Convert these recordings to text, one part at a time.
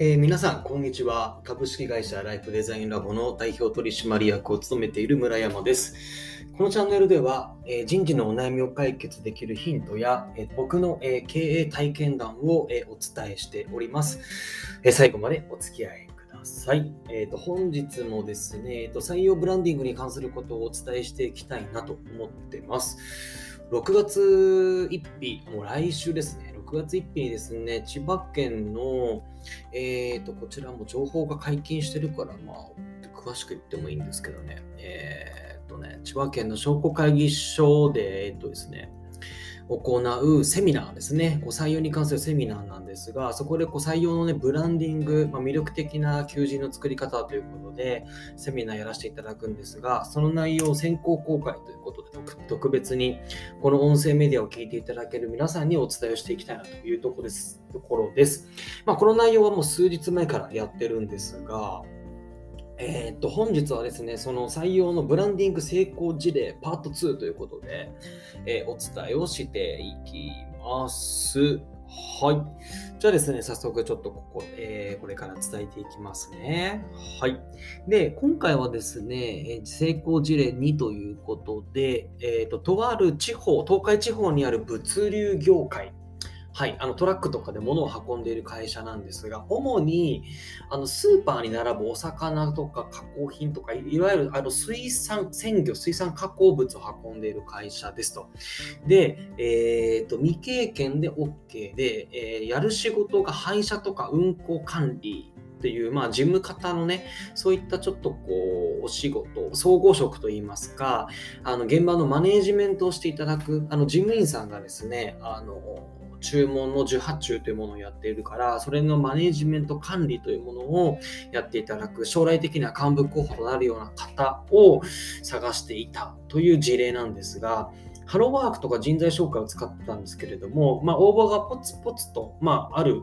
えー皆さん、こんにちは。株式会社ライフデザインラボの代表取締役を務めている村山です。このチャンネルでは、えー人事のお悩みを解決できるヒントや、えー僕の、え経営体験談を、えお伝えしております。え最後までお付き合いください。えーと本日もですね、えーと、採用ブランディングに関することをお伝えしていきたいなと思ってます。6月1日、もう来週ですね、6月1日にですね、千葉県の、えー、と、こちらも情報が解禁してるから、まあ、詳しく言ってもいいんですけどね、えー、とね、千葉県の商工会議所で、えっ、とですね、行うセミナーですね、こう採用に関するセミナーなんですが、そこでこう採用の、ね、ブランディング、まあ、魅力的な求人の作り方ということで、セミナーやらせていただくんですが、その内容を先行公開ということで、特別にこの音声メディアを聞いていただける皆さんにお伝えをしていきたいなというところです。ところですまあ、この内容はもう数日前からやってるんですが、えーっと本日はですね、その採用のブランディング成功事例パート2ということで、えーお伝えをしていきます。はい。じゃあですね、早速ちょっとここ、えーこれから伝えていきますね。はい。で、今回はですね、成功事例2ということで、えーと、とある地方、東海地方にある物流業界、はい、あのトラックとかで物を運んでいる会社なんですが、主にあのスーパーに並ぶお魚とか加工品とか、いわゆるあの水産、鮮魚、水産加工物を運んでいる会社ですと。で、えーと未経験で OK で、えーやる仕事が配車とか運行管理っていう、まあ、事務方のね、そういったちょっとこう、お仕事、総合職といいますか、あの現場のマネージメントをしていただく、あの事務員さんがですね、あの注文の受発注というものをやっているから、それのマネジメント管理というものをやっていただく、将来的には幹部候補となるような方を探していたという事例なんですが、ハローワークとか人材紹介を使ってたんですけれども、まあ、応募がポツポツと、まあ、ある、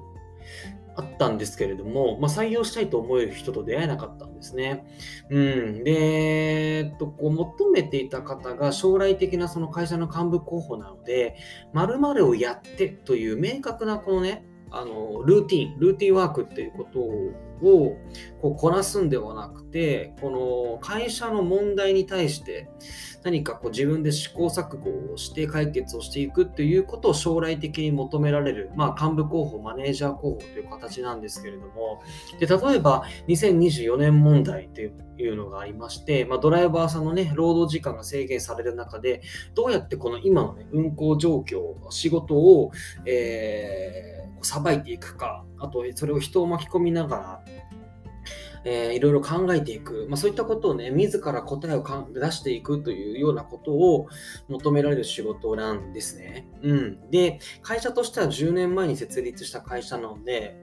あったんですけれども、まあ、採用したいと思える人と出会えなかったんですね。うん、で、えっと、こう求めていた方が将来的なその会社の幹部候補なので、〇〇をやってという明確なこのね、あのルーティン、ルーティンワークっていうことををこうこなすんではなくて、この会社の問題に対して何かこう自分で試行錯誤をして解決をしていくっていうことを将来的に求められる、まあ、幹部候補、マネージャー候補という形なんですけれども、で例えば2024年問題というのがありまして、まあ、ドライバーさんのね、労働時間が制限される中で、どうやってこの今の、ね、運行状況、仕事を、えーさばいていくか、あとそれを人を巻き込みながら、えーいろいろ考えていく、まあ、そういったことをね、自ら答えをかん出していくというようなことを求められる仕事なんですね。うん。で、会社としては10年前に設立した会社なので、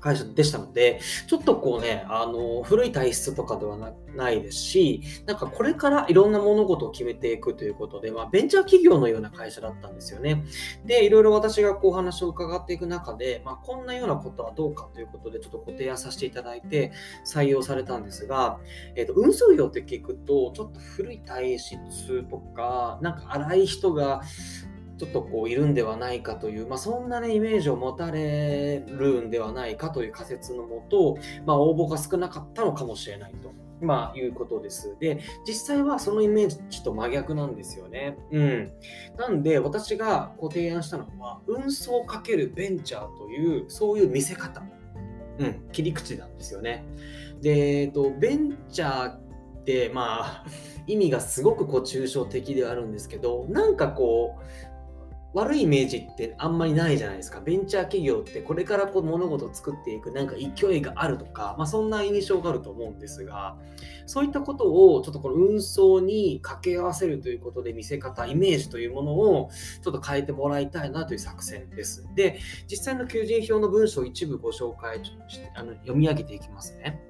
会社でしたので、ちょっとこうね、あの、古い体質とかではなないですし、なんかこれからいろんな物事を決めていくということで、まあ、ベンチャー企業のような会社だったんですよね。で、いろいろ私がこう話を伺っていく中で、まあ、こんなようなことはどうかということで、ちょっとご提案させていただいて採用されたんですが、えっ、と、運送業って聞くと、ちょっと古い体質とか、なんか荒い人が、ちょっとこういるんではないかという、まあ、そんなね、イメージを持たれるんではないかという仮説のもと、まあ、応募が少なかったのかもしれないと。まあ、いうことです。で、実際はそのイメージちょっと真逆なんですよね。うん。なんで、私がご提案したのは、運送かけるベンチャーという、そういう見せ方。うん、切り口なんですよね。で、えっと、ベンチャーって、まあ、意味がすごくこう抽象的ではあるんですけど、なんかこう、悪いイメージってあんまりないじゃないですか。ベンチャー企業ってこれからこう物事を作っていくなんか勢いがあるとか、まあ、そんな印象があると思うんですが、そういったことをちょっとこの運送に掛け合わせるということで見せ方、イメージというものをちょっと変えてもらいたいなという作戦です。で、実際の求人票の文章を一部ご紹介あの読み上げていきますね。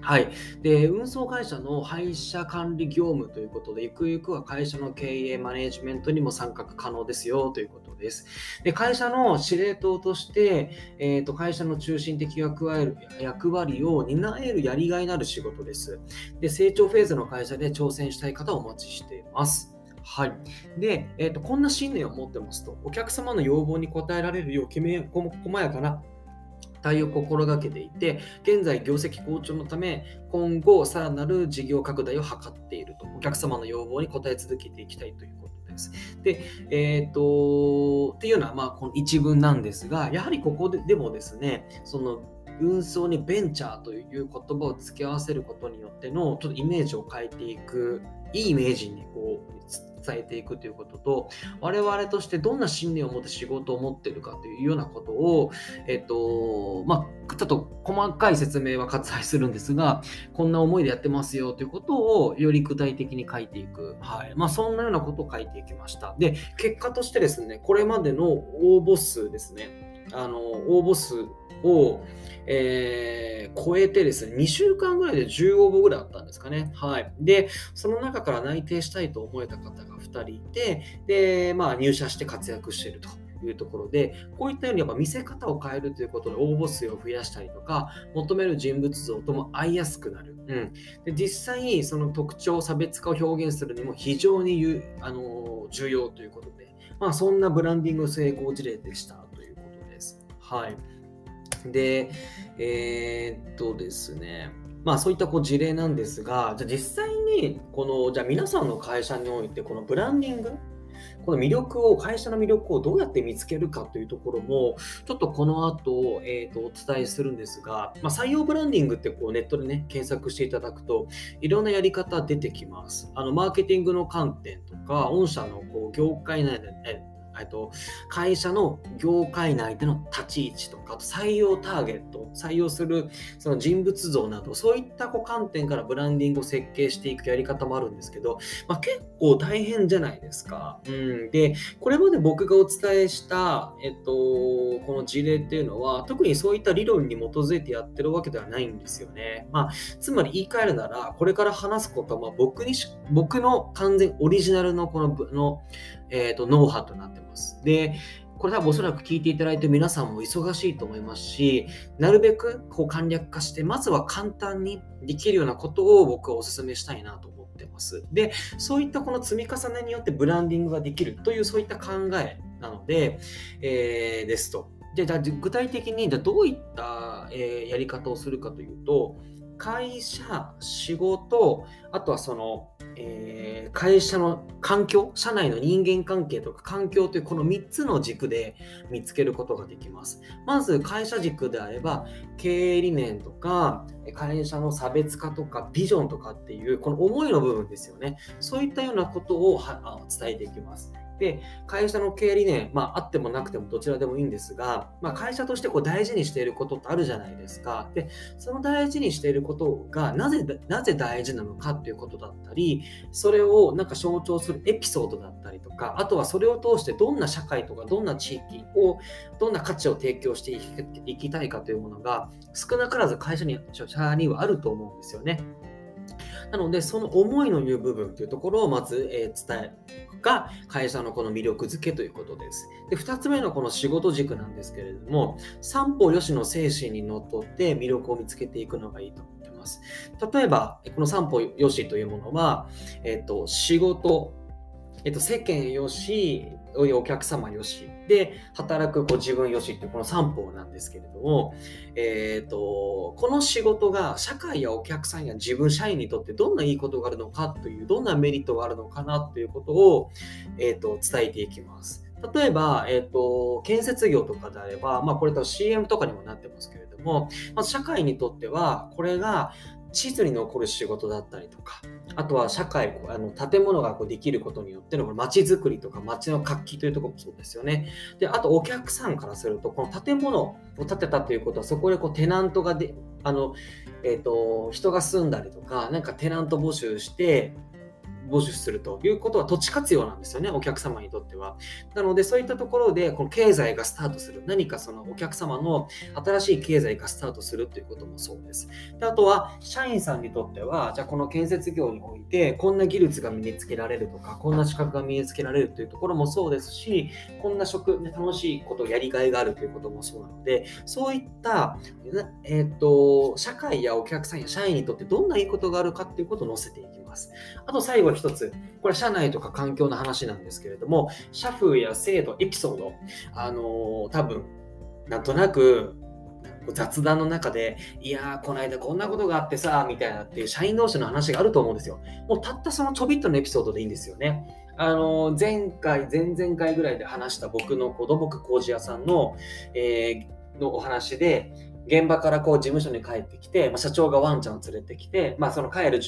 はい、で運送会社の配車管理業務ということで、ゆくゆくは会社の経営マネジメントにも参画可能ですよということです。で会社の司令塔として、えーと、会社の中心的役割役割を担えるやりがいのある仕事ですで。成長フェーズの会社で挑戦したい方をお待ちしています。はい。で、えーと、こんな信念を持ってますと、お客様の要望に応えられるようきめ細やかな対を心がけていて、現在業績好調のため、今後さらなる事業拡大を図っていると、お客様の要望に応え続けていきたいということです。で、えっ、と、っていうのは、まあ、この一文なんですが、やはりここででもですね、その運送にベンチャーという言葉を付け合わせることによってのちょっとイメージを変えていくいいイメージにこう伝えていくということと我々としてどんな信念を持って仕事を持ってるかというようなことを、えっとまあ、ちょっと細かい説明は割愛するんですがこんな思いでやってますよということをより具体的に書いていく、はい。まあ、そんなようなことを書いていきました。で結果としてですねこれまでの応募数ですね。あの応募数を、えー、超えてですね、2週間ぐらいで10応募ぐらいあったんですかね。はい。で、その中から内定したいと思えた方が2人いて、で、まあ入社して活躍していると。いうところで、こういったようにやっぱ見せ方を変えるということで応募数を増やしたりとか、求める人物像とも合いやすくなる。うん、で実際、その特徴、差別化を表現するにも非常にあの重要ということで、まあ、そんなブランディング成功事例でしたということです。はい。で、えー、っとですね、まあそういったこう事例なんですが、じゃ実際にこの、じゃ皆さんの会社においてこのブランディング、この魅力を、会社の魅力をどうやって見つけるかというところも、ちょっとこの後、えー、とお伝えするんですが、まあ、採用ブランディングってこうネットでね、検索していただくと、いろんなやり方出てきます。あのマーケティングの観点とか、御社のこう業界内で、ね、と会社の業界内での立ち位置とか、あと採用ターゲット、採用するその人物像など、そういったこう観点からブランディングを設計していくやり方もあるんですけど、まあ、結構大変じゃないですか。うん、で、これまで僕がお伝えした、えっと、この事例っていうのは、特にそういった理論に基づいてやってるわけではないんですよね。まあ、つまり言い換えるなら、これから話すことは、まあ、僕に僕の完全オリジナルのこのの、えーとノウハウとなってます。で、これ多分おそらく聞いていただいて皆さんも忙しいと思いますし、なるべくこう簡略化して、まずは簡単にできるようなことを僕はお勧めしたいなと思ってます。で、そういったこの積み重ねによってブランディングができるというそういった考えなので、えー、ですと。で、じゃ具体的にじゃどういった、え、やり方をするかというと、会社、仕事、あとはその、えー、会社の環境、社内の人間関係とか環境というこの3つの軸で見つけることができます。まず会社軸であれば、経営理念とか、会社の差別化とか、ビジョンとかっていう、この思いの部分ですよね。そういったようなことを伝えていきます。で、会社の経営理念、まあ、あってもなくてもどちらでもいいんですが、まあ、会社としてこう大事にしていることってあるじゃないですか。で、その大事にしていることがなぜ、なぜ大事なのかっていうことだったり、それをなんか象徴するエピソードだったりとか、あとはそれを通してどんな社会とかどんな地域を、どんな価値を提供していきたいかというものが少なからず会社に社にはあると思うんですよね。なので、その思いの言う部分というところをまず、え伝えが会社のこの魅力づけということです。で、2つ目のこの仕事軸なんですけれども、三方よしの精神にのっとって魅力を見つけていくのがいいと思ってます。例えば、この三方よしというものは、えっと、仕事、えっと、世間よし、お客様よし、で、働くこ自分よしっていうこの3方なんですけれども、えっ、ー、と、この仕事が社会やお客さんや自分社員にとってどんないいことがあるのかという、どんなメリットがあるのかなということを、えっ、ー、と、伝えていきます。例えば、えっ、ー、と、建設業とかであれば、まあこれと CM とかにもなってますけれども、まず社会にとっては、これが地図に残る仕事だったりとか、あとは社会、あの建物がこうできることによっての街づくりとか街の活気というところもそうですよね。で、あとお客さんからすると、この建物を建てたということは、そこでこうテナントがで、あの、え、ー、と、人が住んだりとか、なんかテナント募集して、募集するということは土地活用なんですよね、お客様にとっては。なので、そういったところで、この経済がスタートする、何かそのお客様の新しい経済がスタートするということもそうです。であとは、社員さんにとっては、じゃあこの建設業において、こんな技術が身につけられるとか、こんな資格が身につけられるというところもそうですし、こんな職、ね楽しいこと、やりがいがあるということもそうなので、そういった、えっ、ー、と、社会やお客さんや社員にとってどんないいことがあるかということを載せていきます。ます。あと最後一つ、これ社内とか環境の話なんですけれども、社風や制度、エピソード、あのー、多分、なんとなく、雑談の中で、いやー、この間こんなことがあってさ、みたいなっていう社員同士の話があると思うんですよ。もうたったそのちょびっとのエピソードでいいんですよね。あの前回、前々回ぐらいで話した僕の子土木工事屋さんの,、えー、のお話で、現場からこう事務所に帰ってきて、まあ、社長がワンちゃんを連れてきて、まあ、その帰る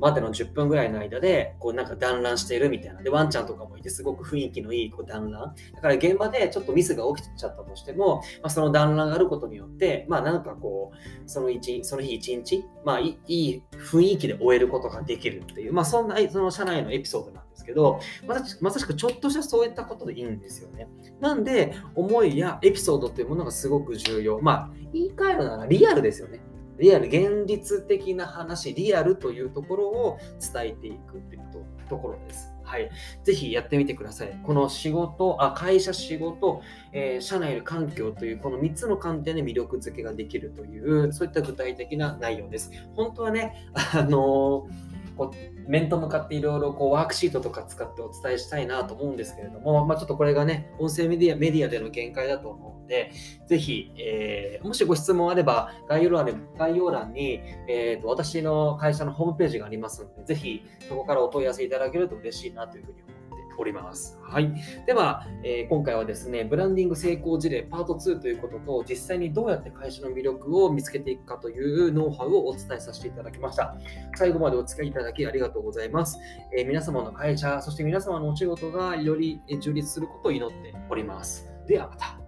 までの10分ぐらいの間で、こうなんか団らんしているみたいな。で、ワンちゃんとかもいて、すごく雰囲気のいいこう団らん。だから現場でちょっとミスが起きちゃったとしても、まあ、その団らんがあることによって、まあなんかこう、その一その日一日、まあいい雰囲気で終えることができるっていう、まあそんなその社内のエピソードなんですけど、まさまさしくちょっとしたそういったことでいいんですよね。なんで、思いやエピソードっていうものがすごく重要。まあ、言い換えるならリアルですよね。リアル、現実的な話、リアルというところを伝えていくっていうところです。はい。ぜひやってみてください。この仕事、あ会社、仕事、えー、社内の環境というこの3つの観点で魅力づけができるという、そういった具体的な内容です。本当はね、あのーこ面と向かっていろいろこうワークシートとか使ってお伝えしたいなと思うんですけれども、まあ、ちょっとこれがね、音声メディアメディアでの限界だと思うので、ぜひ、えー、もしご質問あれば概要欄に概要欄に、えーと、私の会社のホームページがありますので、ぜひそこからお問い合わせいただけると嬉しいなというふうに思います。おります。はい。では、えー、今回はですね、ブランディング成功事例パート2ということと、実際にどうやって会社の魅力を見つけていくかというノウハウをお伝えさせていただきました。最後までお付き合いいただきありがとうございます。えー、皆様の会社、そして皆様のお仕事がより充実することを祈っております。ではまた。